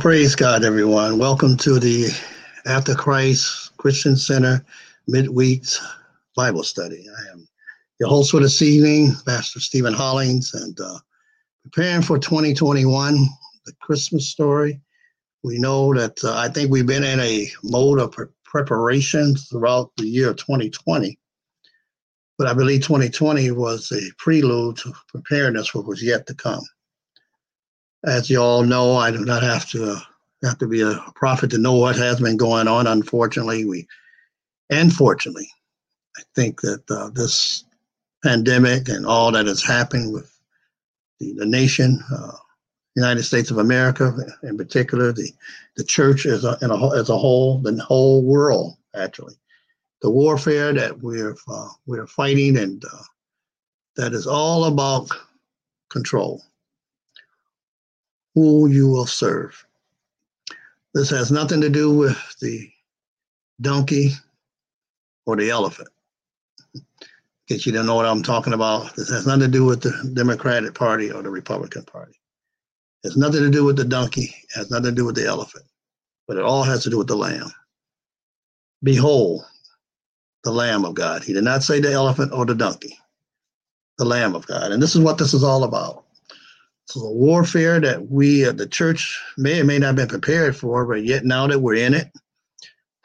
Praise God, everyone. Welcome to the After Christ Christian Center midweek Bible study. I am your host for this evening, Pastor Stephen Hollings, and uh, preparing for 2021, the Christmas story. We know that uh, I think we've been in a mode of pre- preparation throughout the year of 2020, but I believe 2020 was a prelude to preparedness for what was yet to come as you all know, I do not have to uh, have to be a prophet to know what has been going on. Unfortunately, we, and fortunately, I think that uh, this pandemic and all that has happened with the, the nation, uh, United States of America in particular, the the church as a, a, as a whole, the whole world actually, the warfare that we're uh, we're fighting and uh, that is all about control who you will serve. This has nothing to do with the donkey or the elephant. In case you don't know what I'm talking about, this has nothing to do with the Democratic Party or the Republican Party. It has nothing to do with the donkey, it has nothing to do with the elephant, but it all has to do with the lamb. Behold, the Lamb of God. He did not say the elephant or the donkey, the Lamb of God. And this is what this is all about. So the warfare that we, uh, the church, may or may not have been prepared for, but yet now that we're in it,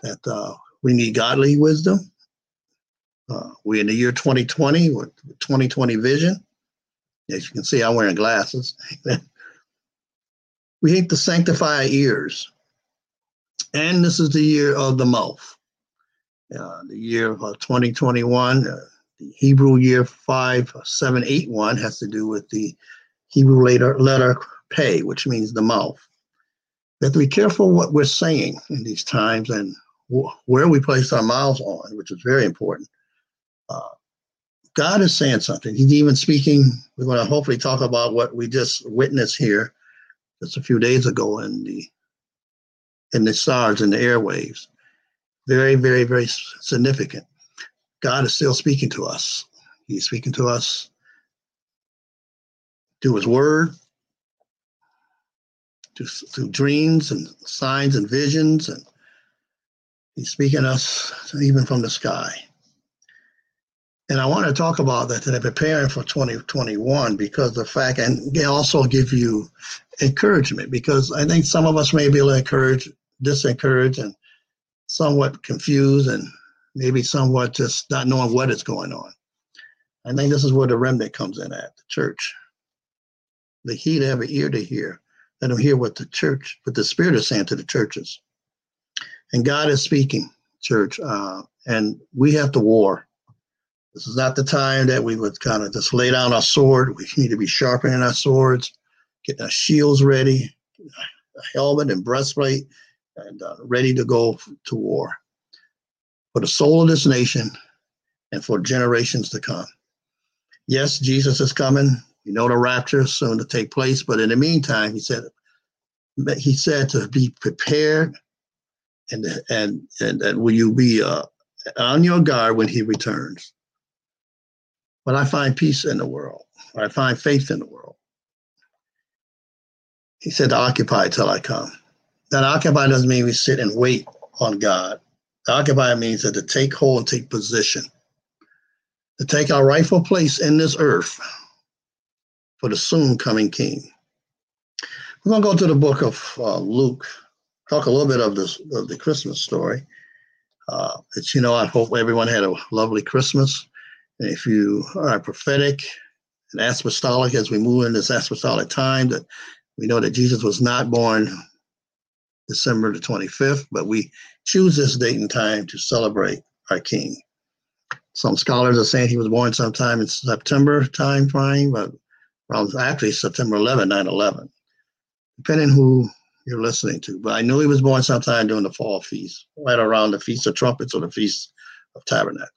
that uh, we need godly wisdom. Uh, we're in the year 2020 with 2020 vision. As you can see, I'm wearing glasses. we need to sanctify our ears. And this is the year of the mouth. Uh, the year of uh, 2021, uh, the Hebrew year 5781 has to do with the Hebrew letter, letter pay, which means the mouth. We have to be careful what we're saying in these times and wh- where we place our mouths on, which is very important. Uh, God is saying something. He's even speaking. We're going to hopefully talk about what we just witnessed here just a few days ago in the in the stars and the airwaves. Very, very, very significant. God is still speaking to us. He's speaking to us through his word, through, through dreams and signs and visions. And he's speaking us even from the sky. And I want to talk about that today, preparing for 2021, because the fact, and they also give you encouragement, because I think some of us may be a little encouraged, disencouraged, and somewhat confused, and maybe somewhat just not knowing what is going on. I think this is where the remnant comes in at the church the he to have an ear to hear. Let him hear what the church, what the Spirit is saying to the churches. And God is speaking, church, uh, and we have to war. This is not the time that we would kind of just lay down our sword. We need to be sharpening our swords, getting our shields ready, a helmet and breastplate, and uh, ready to go to war for the soul of this nation and for generations to come. Yes, Jesus is coming. You know the rapture is soon to take place, but in the meantime, he said he said to be prepared and and and, and will you be uh, on your guard when he returns. But I find peace in the world. I find faith in the world. He said to occupy till I come. That occupy doesn't mean we sit and wait on God. The occupy means that to take hold and take position, to take our rightful place in this earth for the soon coming king. We're going to go to the book of uh, Luke, talk a little bit of this of the Christmas story. Uh, it's you know I hope everyone had a lovely Christmas. And if you are prophetic and apostolic as we move in this apostolic time, that we know that Jesus was not born December the 25th, but we choose this date and time to celebrate our King. Some scholars are saying he was born sometime in September time frame, but well, actually September 11, 9 11, depending who you're listening to. But I knew he was born sometime during the fall feast, right around the Feast of Trumpets or the Feast of Tabernacle.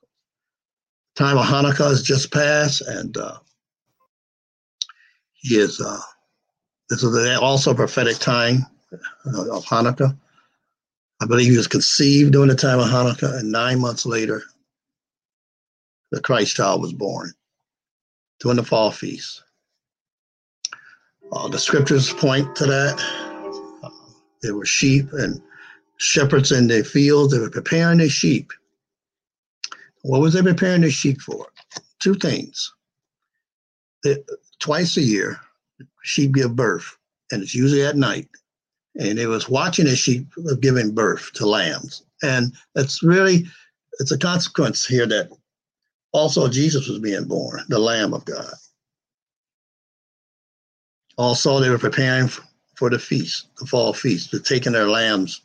Time of Hanukkah has just passed, and uh, he is, uh, this is also a prophetic time uh, of Hanukkah. I believe he was conceived during the time of Hanukkah, and nine months later, the Christ child was born during the fall feast. Uh, the scriptures point to that. Uh, There were sheep and shepherds in their fields. They were preparing their sheep. What was they preparing their sheep for? Two things. They, twice a year, sheep give birth, and it's usually at night. And it was watching the sheep giving birth to lambs. And it's really, it's a consequence here that also Jesus was being born, the Lamb of God. Also, they were preparing for the feast, the fall feast, to taking their lambs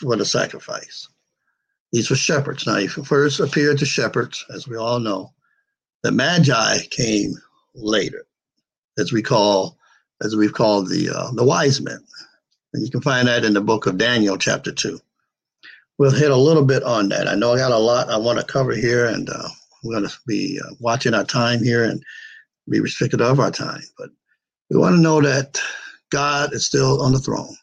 for the sacrifice. These were shepherds. Now, he first appeared to shepherds, as we all know. The Magi came later, as we call, as we've called the uh, the wise men, and you can find that in the book of Daniel, chapter two. We'll hit a little bit on that. I know I got a lot I want to cover here, and uh, we're going to be uh, watching our time here and be restricted of our time. But we want to know that God is still on the throne.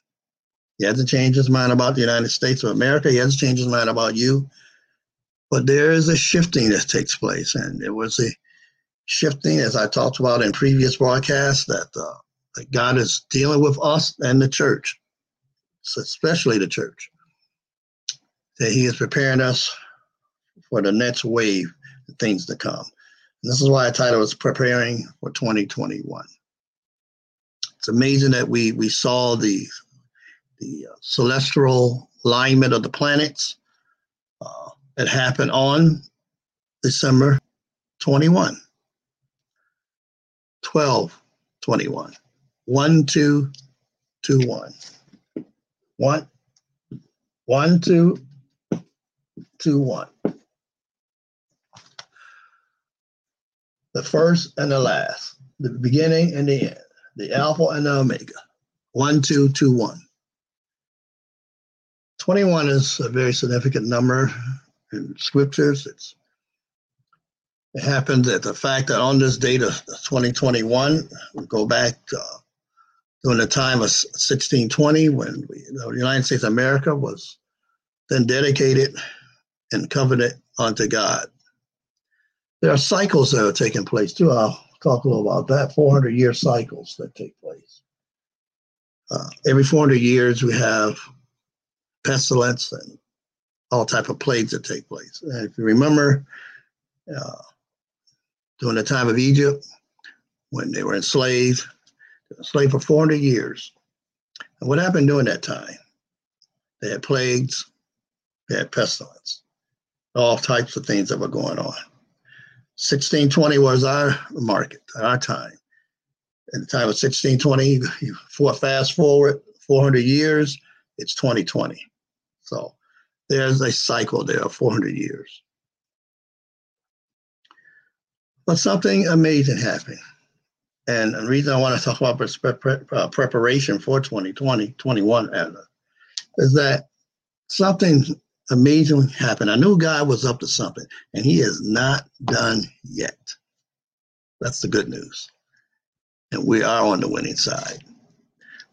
He hasn't changed his mind about the United States of America. He hasn't changed his mind about you. But there is a shifting that takes place. And it was a shifting, as I talked about in previous broadcasts, that, uh, that God is dealing with us and the church, especially the church, that He is preparing us for the next wave of things to come. And this is why I titled it Preparing for 2021 it's amazing that we we saw the the uh, celestial alignment of the planets. Uh, it happened on December 21, 12, 21. 1, 2, 2, 1. 1, 1, 2, 2, 1. The first and the last, the beginning and the end the Alpha and the Omega. One, two, two, one. 21 is a very significant number in scriptures. It's, it happens that the fact that on this date of 2021, we go back uh, during the time of 1620 when we, the United States of America was then dedicated and covenant unto God. There are cycles that are taking place too. Talk a little about that 400 year cycles that take place. Uh, every 400 years, we have pestilence and all type of plagues that take place. And if you remember, uh, during the time of Egypt, when they were enslaved, enslaved for 400 years. And what happened during that time? They had plagues, they had pestilence, all types of things that were going on. 1620 was our market, our time. At the time of 1620, for fast forward 400 years, it's 2020. So there's a cycle there of 400 years. But something amazing happened. And the reason I want to talk about uh, preparation for 2020, 21, is that something amazing happened. I knew God was up to something, and He is not done yet. That's the good news. And we are on the winning side.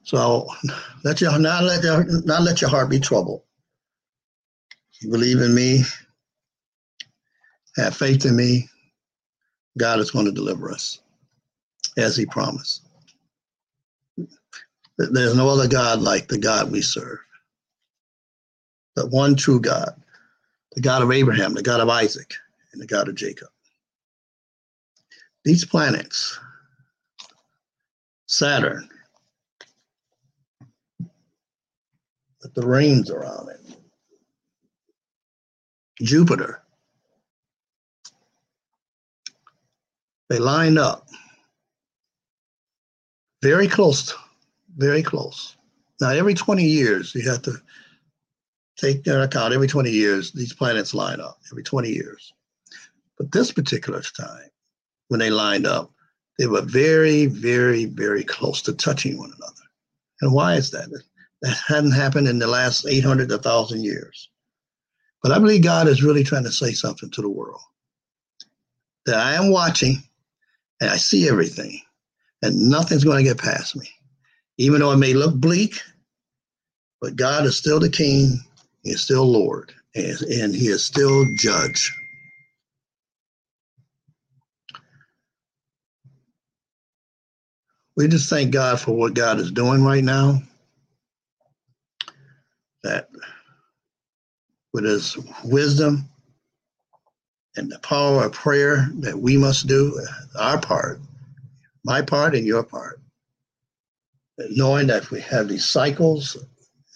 So let your not let your not let your heart be troubled. You believe in me, have faith in me, God is going to deliver us as he promised. There's no other God like the God we serve the one true God, the God of Abraham, the God of Isaac, and the God of Jacob. These planets, Saturn, with the rings around it, Jupiter, they lined up very close, very close. Now, every 20 years, you have to take their account every 20 years, these planets line up every 20 years. But this particular time, when they lined up, they were very, very, very close to touching one another. And why is that? That hadn't happened in the last 800 to 1,000 years. But I believe God is really trying to say something to the world. That I am watching and I see everything, and nothing's going to get past me. Even though it may look bleak, but God is still the king he is still Lord, and, and He is still Judge. We just thank God for what God is doing right now. that with his wisdom and the power of prayer that we must do uh, our part, my part and your part. Knowing that we have these cycles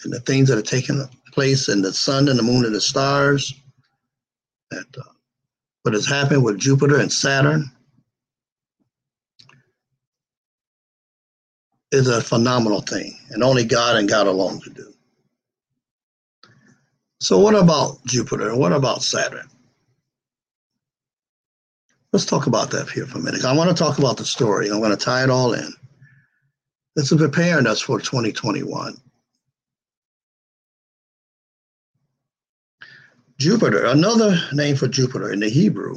and the things that are taking place in the sun and the moon and the stars, that uh, what has happened with Jupiter and Saturn is a phenomenal thing, and only God and God alone can do. So, what about Jupiter? What about Saturn? Let's talk about that here for a minute. I want to talk about the story. I'm going to tie it all in. This is preparing us for 2021. Jupiter, another name for Jupiter in the Hebrew,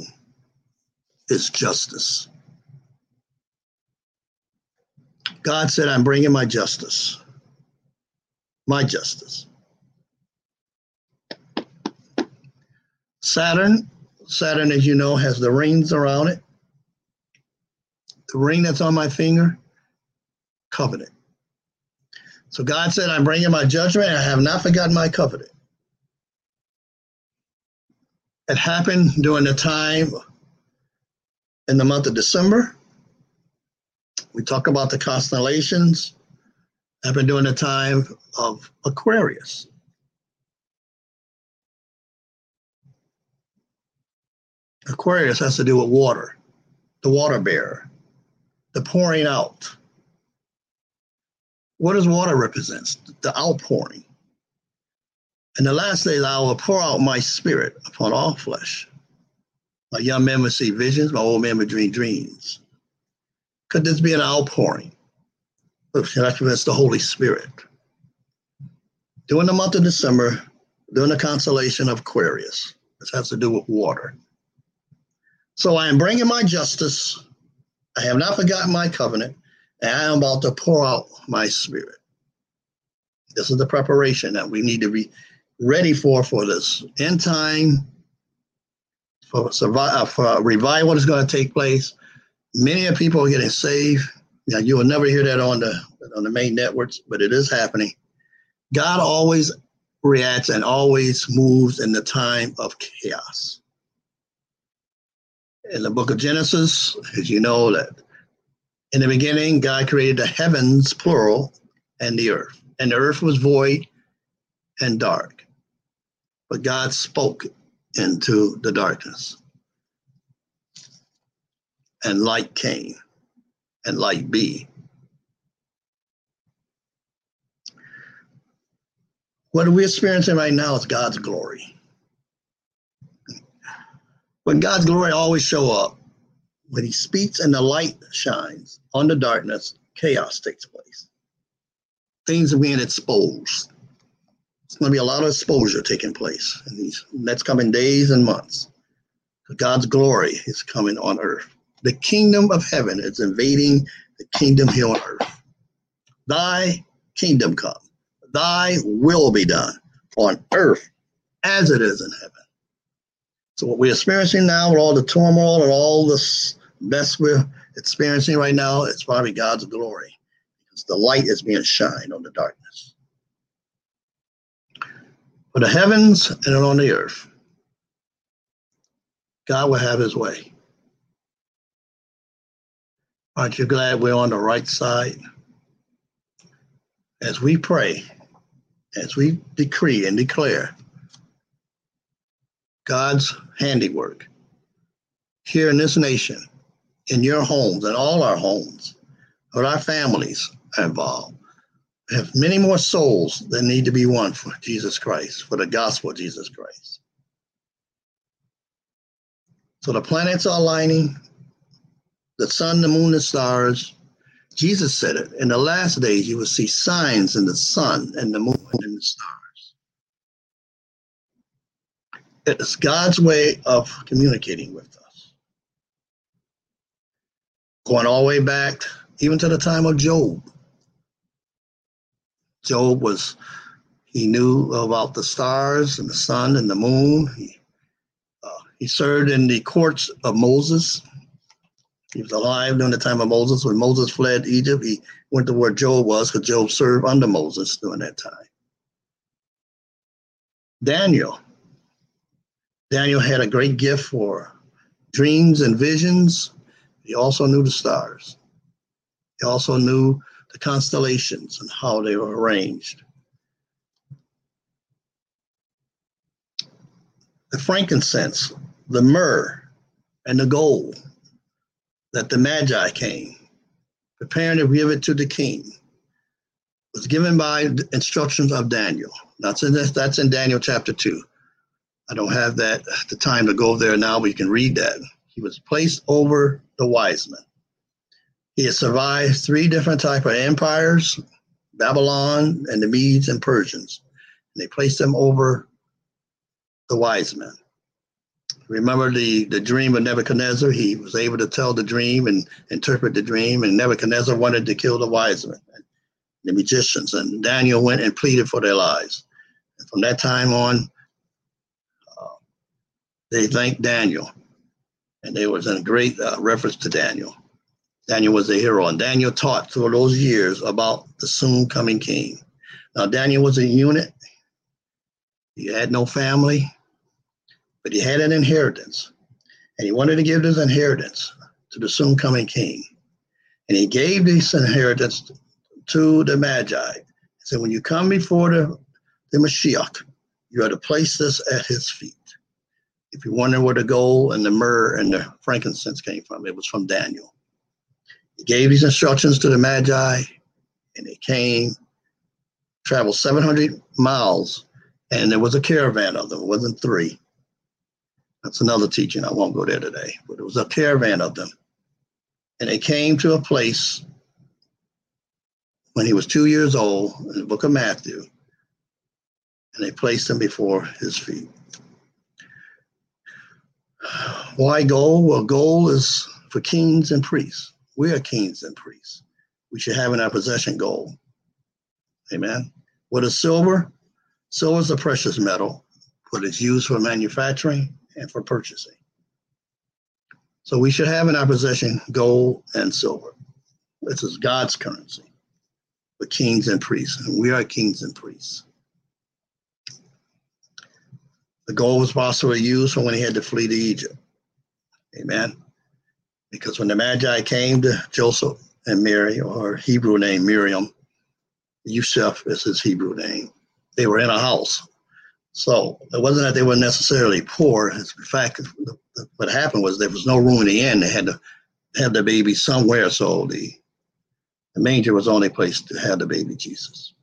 is justice. God said, I'm bringing my justice. My justice. Saturn, Saturn, as you know, has the rings around it. The ring that's on my finger, covenant. So God said, I'm bringing my judgment. I have not forgotten my covenant. It happened during the time in the month of December. We talk about the constellations. Happened during the time of Aquarius. Aquarius has to do with water, the water bearer, the pouring out. What does water represent? The outpouring. In the last days, I will pour out my spirit upon all flesh. My young men will see visions, my old men will dream dreams. Could this be an outpouring? That represents the Holy Spirit. During the month of December, during the constellation of Aquarius, this has to do with water. So I am bringing my justice. I have not forgotten my covenant, and I am about to pour out my spirit. This is the preparation that we need to be ready for for this end time, for, survive, uh, for revival is going to take place. Many people are getting saved. Now, you will never hear that on the on the main networks, but it is happening. God always reacts and always moves in the time of chaos. In the book of Genesis, as you know, that in the beginning, God created the heavens, plural, and the earth. And the earth was void and dark. But God spoke into the darkness. And light came, and light be. What we're experiencing right now is God's glory. When God's glory always show up, when he speaks and the light shines on the darkness, chaos takes place. Things are being exposed. It's going to be a lot of exposure taking place in these next coming days and months. God's glory is coming on earth. The kingdom of heaven is invading the kingdom here on earth. Thy kingdom come, thy will be done on earth as it is in heaven. So, what we're experiencing now with all the turmoil and all this mess we're experiencing right now, it's probably God's glory because the light is being shined on the darkness for the heavens and on the earth. God will have his way. Aren't you glad we're on the right side? As we pray, as we decree and declare God's handiwork here in this nation, in your homes, and all our homes, but our families are involved have many more souls that need to be won for Jesus Christ, for the gospel of Jesus Christ. So the planets are aligning, the sun, the moon, the stars. Jesus said it. In the last days, you will see signs in the sun and the moon and the stars. It's God's way of communicating with us. Going all the way back, even to the time of Job Job was, he knew about the stars and the sun and the moon. He, uh, he served in the courts of Moses. He was alive during the time of Moses. When Moses fled Egypt, he went to where Job was because Job served under Moses during that time. Daniel. Daniel had a great gift for dreams and visions. He also knew the stars. He also knew the constellations and how they were arranged. The frankincense, the myrrh, and the gold that the Magi came, preparing to give it to the king, was given by instructions of Daniel. That's in this, that's in Daniel chapter two. I don't have that the time to go there now, but you can read that. He was placed over the wise men. He had survived three different type of empires, Babylon and the Medes and Persians. And they placed him over the wise men. Remember the, the dream of Nebuchadnezzar? He was able to tell the dream and interpret the dream, and Nebuchadnezzar wanted to kill the wise men, the magicians, and Daniel went and pleaded for their lives. And from that time on, uh, they thanked Daniel, and there was a great uh, reference to Daniel. Daniel was a hero, and Daniel taught through those years about the soon coming king. Now, Daniel was a eunuch. He had no family, but he had an inheritance. And he wanted to give this inheritance to the soon coming king. And he gave this inheritance to the Magi. He said, When you come before the, the Mashiach, you are to place this at his feet. If you wonder where the gold and the myrrh and the frankincense came from, it was from Daniel. Gave these instructions to the Magi, and they came, traveled 700 miles, and there was a caravan of them. It wasn't three. That's another teaching. I won't go there today, but it was a caravan of them. And they came to a place when he was two years old in the book of Matthew, and they placed him before his feet. Why gold? Well, gold is for kings and priests. We are kings and priests. We should have in our possession gold. Amen. What is silver? Silver is a precious metal, but it's used for manufacturing and for purchasing. So we should have in our possession gold and silver. This is God's currency for kings and priests. And we are kings and priests. The gold was possibly used for when he had to flee to Egypt. Amen. Because when the Magi came to Joseph and Mary, or Hebrew name Miriam, Yusuf is his Hebrew name, they were in a house. So it wasn't that they were necessarily poor. In fact, what happened was there was no room in the inn. They had to have the baby somewhere. So the, the manger was the only place to have the baby Jesus.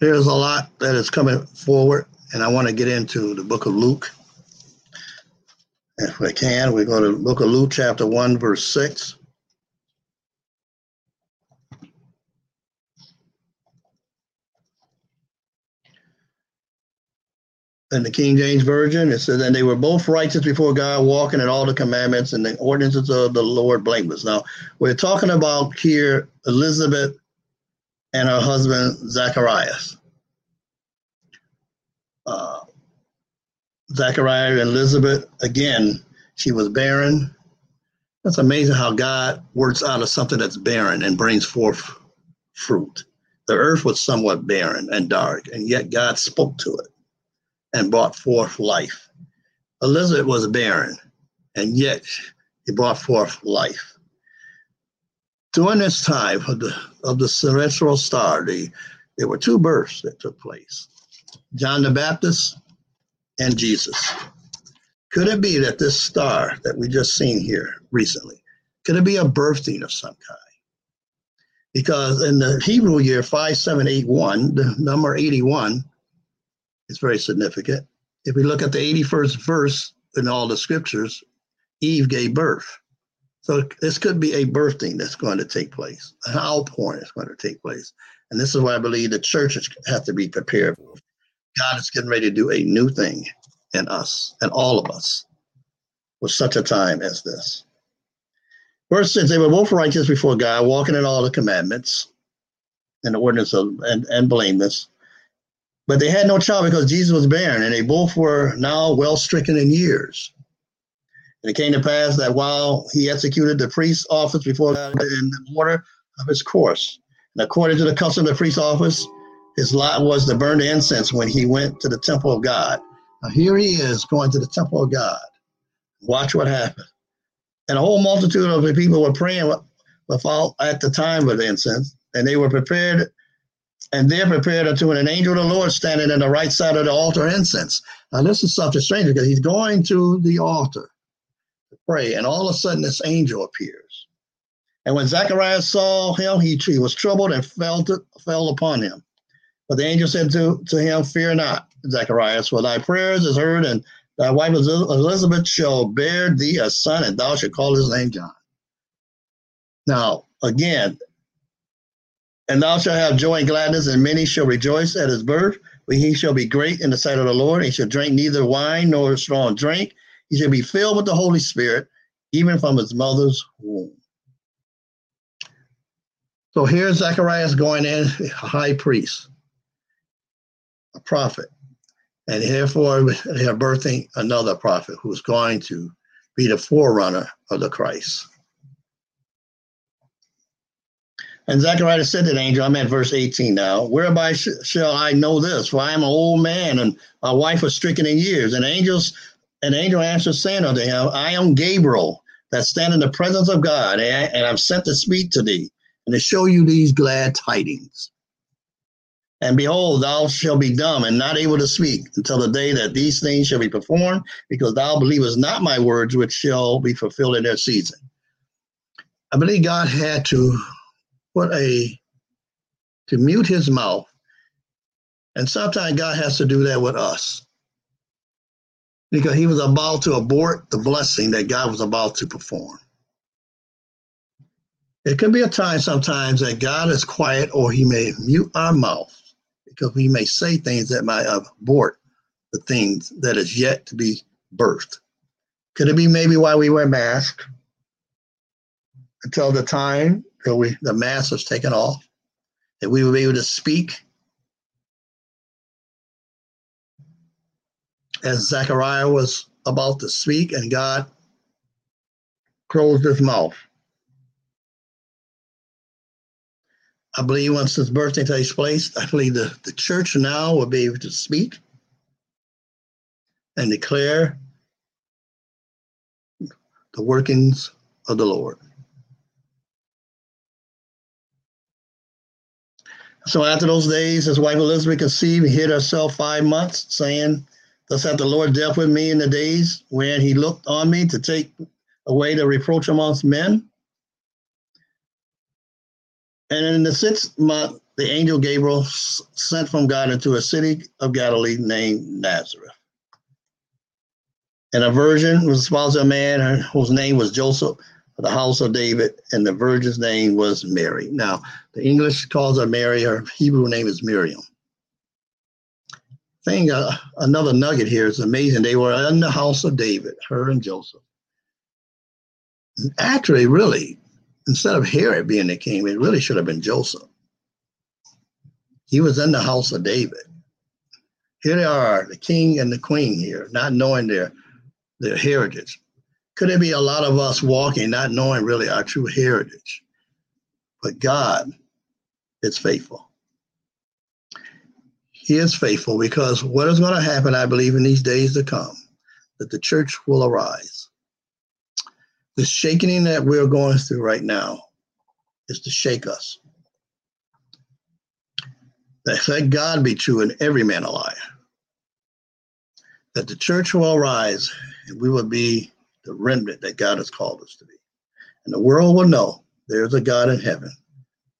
There's a lot that is coming forward, and I want to get into the book of Luke. If we can, we go to book of Luke, chapter 1, verse 6. in the King James Version, it says, and they were both righteous before God, walking in all the commandments and the ordinances of the Lord blameless. Now, we're talking about here Elizabeth and her husband Zacharias. Uh, Zachariah and Elizabeth, again, she was barren. That's amazing how God works out of something that's barren and brings forth fruit. The earth was somewhat barren and dark, and yet God spoke to it and brought forth life. Elizabeth was barren, and yet he brought forth life during this time of the of the celestial star, the, there were two births that took place: John the Baptist and Jesus. Could it be that this star that we just seen here recently could it be a birthing of some kind? Because in the Hebrew year 5781, the number 81 is very significant. If we look at the 81st verse in all the scriptures, Eve gave birth. So this could be a birthing that's going to take place, an outpouring that's going to take place. And this is why I believe the churches have to be prepared. God is getting ready to do a new thing in us and all of us for such a time as this. Verse 6 They were both righteous before God, walking in all the commandments and the ordinance of, and, and blameless. But they had no child because Jesus was barren, and they both were now well stricken in years. And it came to pass that while he executed the priest's office before God in the order of his course, and according to the custom of the priest's office, his lot was to burn the incense when he went to the temple of God. Now here he is going to the temple of God. Watch what happened. And a whole multitude of the people were praying without at the time of the incense, and they were prepared, and they're prepared unto an angel of the Lord standing in the right side of the altar incense. Now this is something strange because he's going to the altar pray, and all of a sudden this angel appears. And when Zacharias saw him, he, he was troubled and fell, to, fell upon him. But the angel said to, to him, Fear not, Zacharias, for thy prayers is heard, and thy wife Elizabeth shall bear thee a son, and thou shalt call his name John. Now, again, and thou shalt have joy and gladness, and many shall rejoice at his birth. For he shall be great in the sight of the Lord. He shall drink neither wine nor strong drink. He shall be filled with the Holy Spirit, even from his mother's womb. So here's Zacharias going in, a high priest, a prophet. And therefore, they're birthing another prophet who's going to be the forerunner of the Christ. And Zacharias said to the angel, I'm at verse 18 now, whereby sh- shall I know this? For I am an old man, and my wife was stricken in years. And angels, an angel answered, saying unto him, I am Gabriel, that stand in the presence of God, and, I'm sent to speak to thee, and to show you these glad tidings. And behold, thou shalt be dumb and not able to speak until the day that these things shall be performed, because thou believest not my words, which shall be fulfilled in their season. I believe God had to put a, to mute his mouth. And sometimes God has to do that with us. Because he was about to abort the blessing that God was about to perform. It can be a time sometimes that God is quiet or he may mute our mouth because we may say things that might abort the things that is yet to be birthed. Could it be maybe why we wear masks until the time that we the mask was taken off, that we would be able to speak as Zechariah was about to speak, and God closed his mouth. I believe once his birthday takes place, I believe the, the church now will be able to speak and declare the workings of the Lord. So after those days, his wife Elizabeth conceived hid herself five months, saying, Thus hath the Lord dealt with me in the days when he looked on me to take away the reproach amongst men. And in the sixth month, the angel Gabriel sent from God into a city of Galilee named Nazareth. And a virgin was espoused to a man whose name was Joseph of the house of David, and the virgin's name was Mary. Now, the English calls her Mary, her Hebrew name is Miriam. Thing, uh, another nugget here is amazing. They were in the house of David, her and Joseph. Actually, really, instead of Herod being the king, it really should have been Joseph. He was in the house of David. Here they are, the king and the queen here, not knowing their their heritage. Could it be a lot of us walking, not knowing really our true heritage? But God is faithful. He is faithful because what is going to happen, I believe, in these days to come, that the church will arise the shaking that we're going through right now is to shake us. That let God be true and every man a liar. That the church will arise and we will be the remnant that God has called us to be. And the world will know there's a God in heaven,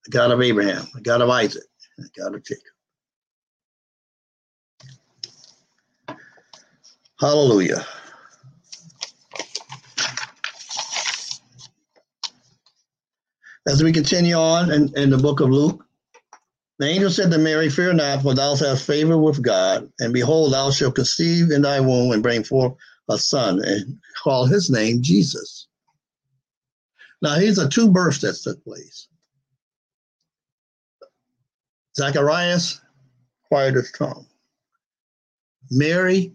a God of Abraham, a God of Isaac, and the God of Jacob. Hallelujah. As we continue on in, in the book of Luke, the angel said to Mary, Fear not, for thou hast favor with God, and behold, thou shalt conceive in thy womb and bring forth a son, and call his name Jesus. Now, here's the two births that took place. Zacharias quieted his tongue. Mary,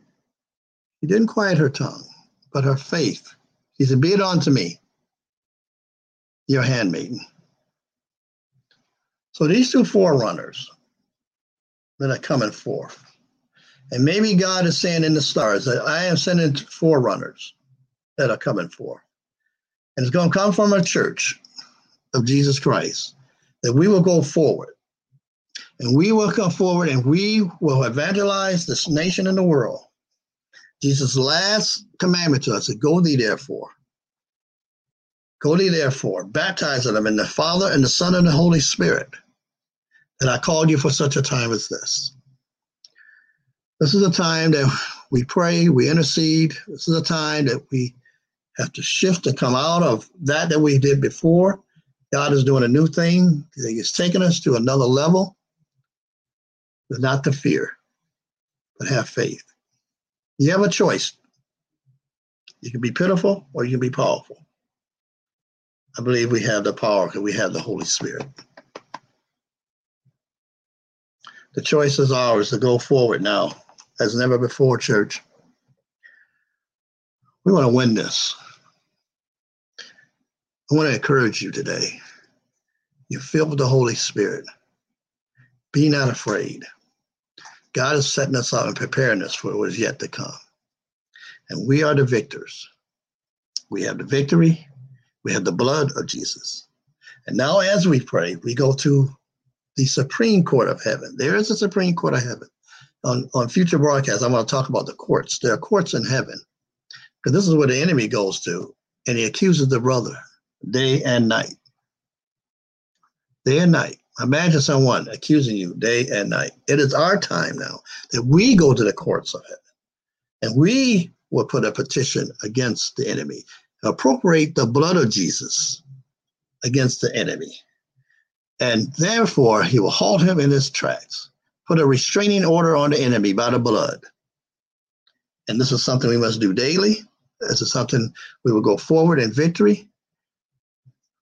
he didn't quiet her tongue, but her faith He said, Be it unto me, your handmaiden. So these two forerunners that are coming forth. And maybe God is saying in the stars that I am sending forerunners that are coming forth. And it's going to come from a church of Jesus Christ that we will go forward. And we will come forward and we will evangelize this nation and the world. Jesus' last commandment to us is go thee therefore. Go thee therefore, baptizing them in the Father and the Son and the Holy Spirit. And I called you for such a time as this. This is a time that we pray, we intercede. This is a time that we have to shift and come out of that that we did before. God is doing a new thing. He's taking us to another level. But not to fear, but have faith. You have a choice. You can be pitiful or you can be powerful. I believe we have the power because we have the Holy Spirit. The choice is ours to go forward now as never before, church. We want to win this. I want to encourage you today. You're filled with the Holy Spirit. Be not afraid. God is setting us up and preparing us for what is yet to come. And we are the victors. We have the victory. We have the blood of Jesus. And now, as we pray, we go to the Supreme Court of Heaven. There is a Supreme Court of Heaven. On, on future broadcasts, I'm going to talk about the courts. There are courts in heaven because this is where the enemy goes to and he accuses the brother day and night. Day and night. Imagine someone accusing you day and night. It is our time now that we go to the courts of heaven and we will put a petition against the enemy, appropriate the blood of Jesus against the enemy. And therefore, he will halt him in his tracks, put a restraining order on the enemy by the blood. And this is something we must do daily. This is something we will go forward in victory,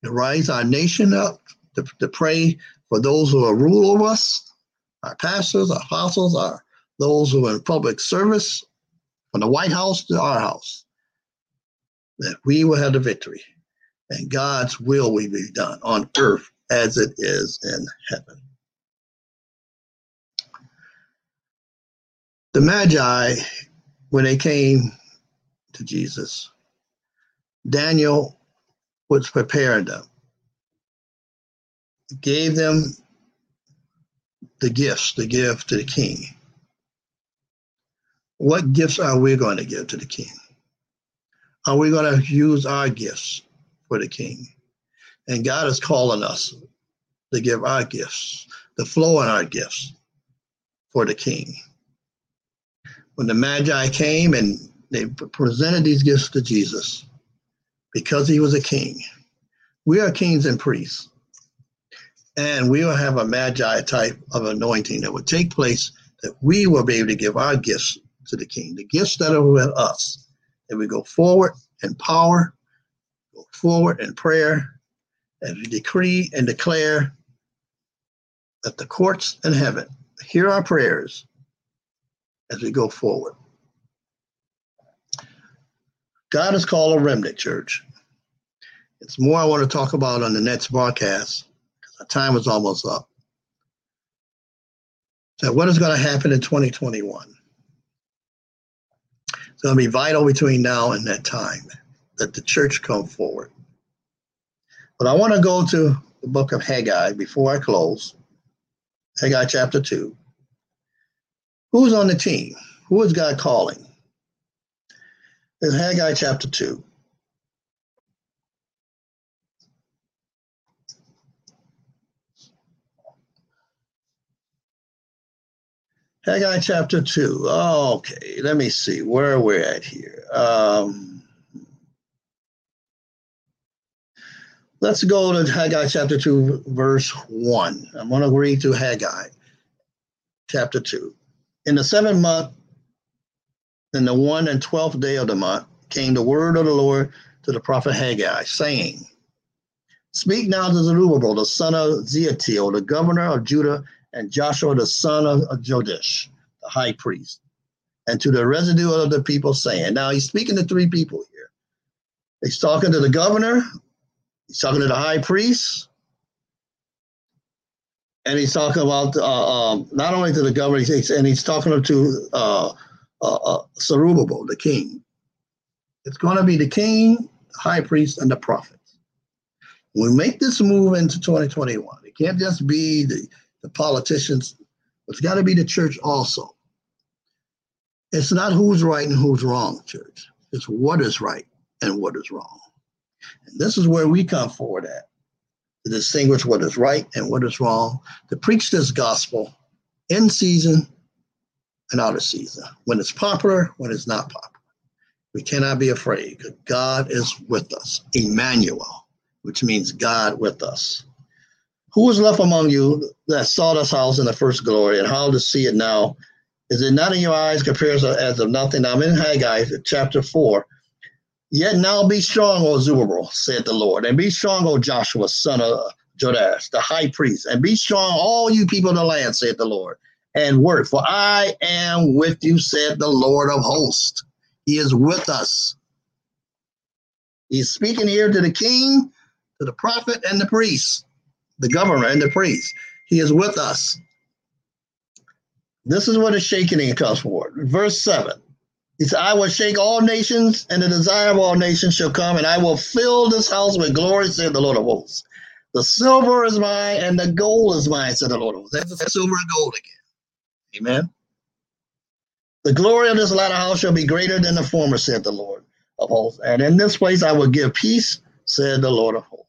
to rise our nation up, to, to pray for those who are rule over us, our pastors, our apostles, our those who are in public service, from the White House to our house, that we will have the victory and God's will will be done on earth as it is in heaven. The Magi, when they came to Jesus, Daniel was preparing them gave them the gifts to give to the king. What gifts are we going to give to the king? Are we going to use our gifts for the king? And God is calling us to give our gifts, to flow in our gifts for the king. When the Magi came and they presented these gifts to Jesus, because he was a king, we are kings and priests. And we will have a magi type of anointing that would take place that we will be able to give our gifts to the king, the gifts that are with us. And we go forward in power, go forward in prayer, and we decree and declare that the courts in heaven hear our prayers as we go forward. God is called a remnant church. It's more I want to talk about on the next broadcast time is almost up. So, what is going to happen in 2021? It's going to be vital between now and that time that the church come forward. But I want to go to the book of Haggai before I close. Haggai chapter 2. Who's on the team? Who is God calling? In Haggai chapter 2. Haggai chapter 2. Oh, okay, let me see where we're at here. Um, let's go to Haggai chapter 2, verse 1. I'm going to read to Haggai chapter 2. In the seventh month, in the one and twelfth day of the month, came the word of the Lord to the prophet Haggai, saying, Speak now to Zerubbabel, the son of Shealtiel, the governor of Judah, and Joshua the son of Joash, the high priest, and to the residue of the people, saying, Now he's speaking to three people here He's talking to the governor, he's talking to the high priest, and he's talking about uh, um, not only to the governor, he's, and he's talking to uh, uh, uh Zerubbabel, the king. It's going to be the king, the high priest, and the prophets. We make this move into 2021, it can't just be the, the politicians, it's got to be the church also. It's not who's right and who's wrong, church. It's what is right and what is wrong. And this is where we come forward at to distinguish what is right and what is wrong, to preach this gospel in season and out of season, when it's popular, when it's not popular. We cannot be afraid because God is with us, Emmanuel, which means God with us. Who was left among you that saw this house in the first glory, and how to see it now is it not in your eyes compares as of nothing? Now I'm in Haggai chapter 4. Yet now be strong, O Zerubbabel, said the Lord, and be strong, O Joshua, son of Jodash, the high priest, and be strong, all you people of the land, said the Lord, and work, for I am with you, said the Lord of hosts. He is with us. He's speaking here to the king, to the prophet, and the priest, the governor and the priest. He is with us. This is what is shaking comes forward. Verse 7. He said, I will shake all nations, and the desire of all nations shall come, and I will fill this house with glory, said the Lord of hosts. The silver is mine, and the gold is mine, said the Lord of hosts. That's silver and gold again. Amen. The glory of this latter house shall be greater than the former, said the Lord of hosts. And in this place I will give peace, said the Lord of hosts.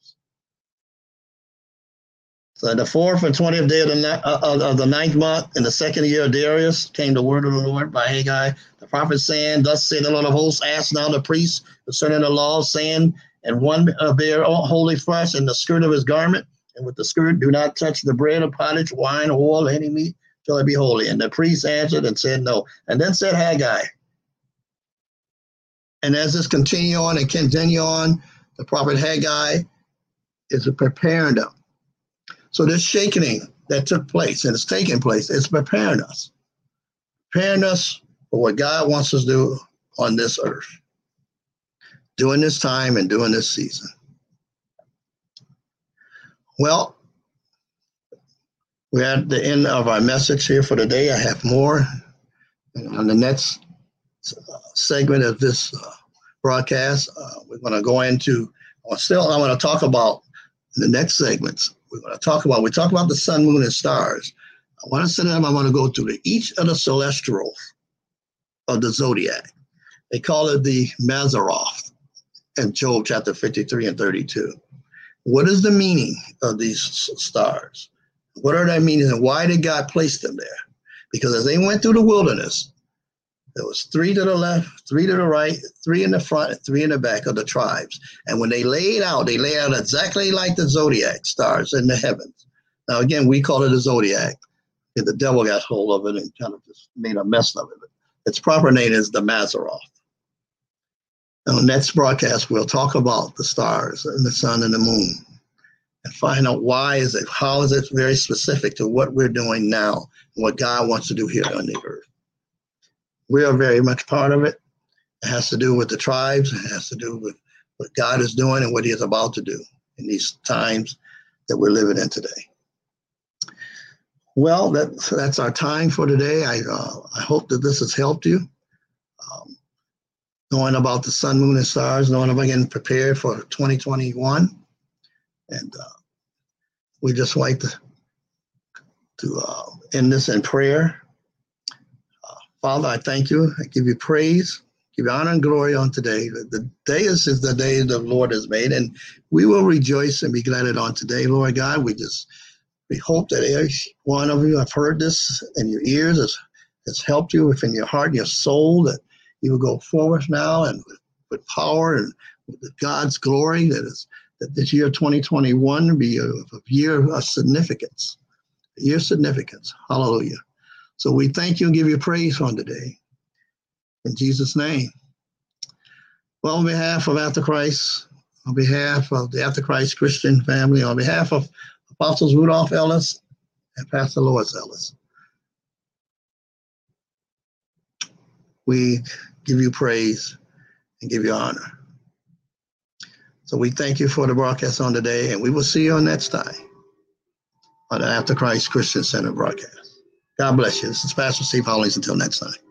So the fourth and twentieth day of the, uh, of the ninth month in the second year of Darius came the word of the Lord by Haggai, the prophet, saying, Thus said the Lord of hosts, ask now the priest concerning the law, saying, And one uh, bear holy flesh in the skirt of his garment, and with the skirt do not touch the bread or pottage, wine, oil, any meat, till it be holy. And the priest answered and said, No. And then said Haggai. And as this continue on and continue on, the prophet Haggai is preparing them so this shaking that took place and it's taking place, it's preparing us, preparing us for what God wants us to do on this earth during this time and during this season. Well, we're at the end of our message here for today. I have more. On the next uh, segment of this uh, broadcast, uh, we're going to go into, still, I want to talk about the next segments we're going to talk about. We talk about the sun, moon, and stars. I want to send them, I want to go through the, each of the celestials of the zodiac. They call it the Mazzaroth in Job chapter 53 and 32. What is the meaning of these stars? What are their meanings and why did God place them there? Because as they went through the wilderness, there was three to the left, three to the right, three in the front, three in the back of the tribes. And when they laid out, they laid out exactly like the zodiac stars in the heavens. Now, again, we call it a zodiac. The devil got hold of it and kind of just made a mess of it. Its proper name is the Mazzaroth. On the next broadcast, we'll talk about the stars and the sun and the moon and find out why is it, how is it very specific to what we're doing now and what God wants to do here on the earth we are very much part of it. It has to do with the tribes. It has to do with what God is doing and what He is about to do in these times that we're living in today. Well, that's that's our time for today. I uh, I hope that this has helped you. Um, knowing about the sun, moon, and stars, knowing about getting prepared for 2021, and uh, we just like to to uh, end this in prayer. Father, I thank you. I give you praise, give you honor and glory on today. The day is, is the day the Lord has made, and we will rejoice and be glad on today, Lord God. We just we hope that every one of you have heard this in your ears, has, has helped you within your heart your soul, that you will go forward now and with, with power and with God's glory, that is that this year 2021 be a, a year of significance, a year of significance. Hallelujah. So we thank you and give you praise on today. In Jesus' name. Well, on behalf of After Christ, on behalf of the After Christ Christian family, on behalf of Apostles Rudolph Ellis and Pastor Lois Ellis, we give you praise and give you honor. So we thank you for the broadcast on today, and we will see you on next time on the After Christ Christian Center broadcast. God bless you. This is Pastor Steve Hollies. Until next time.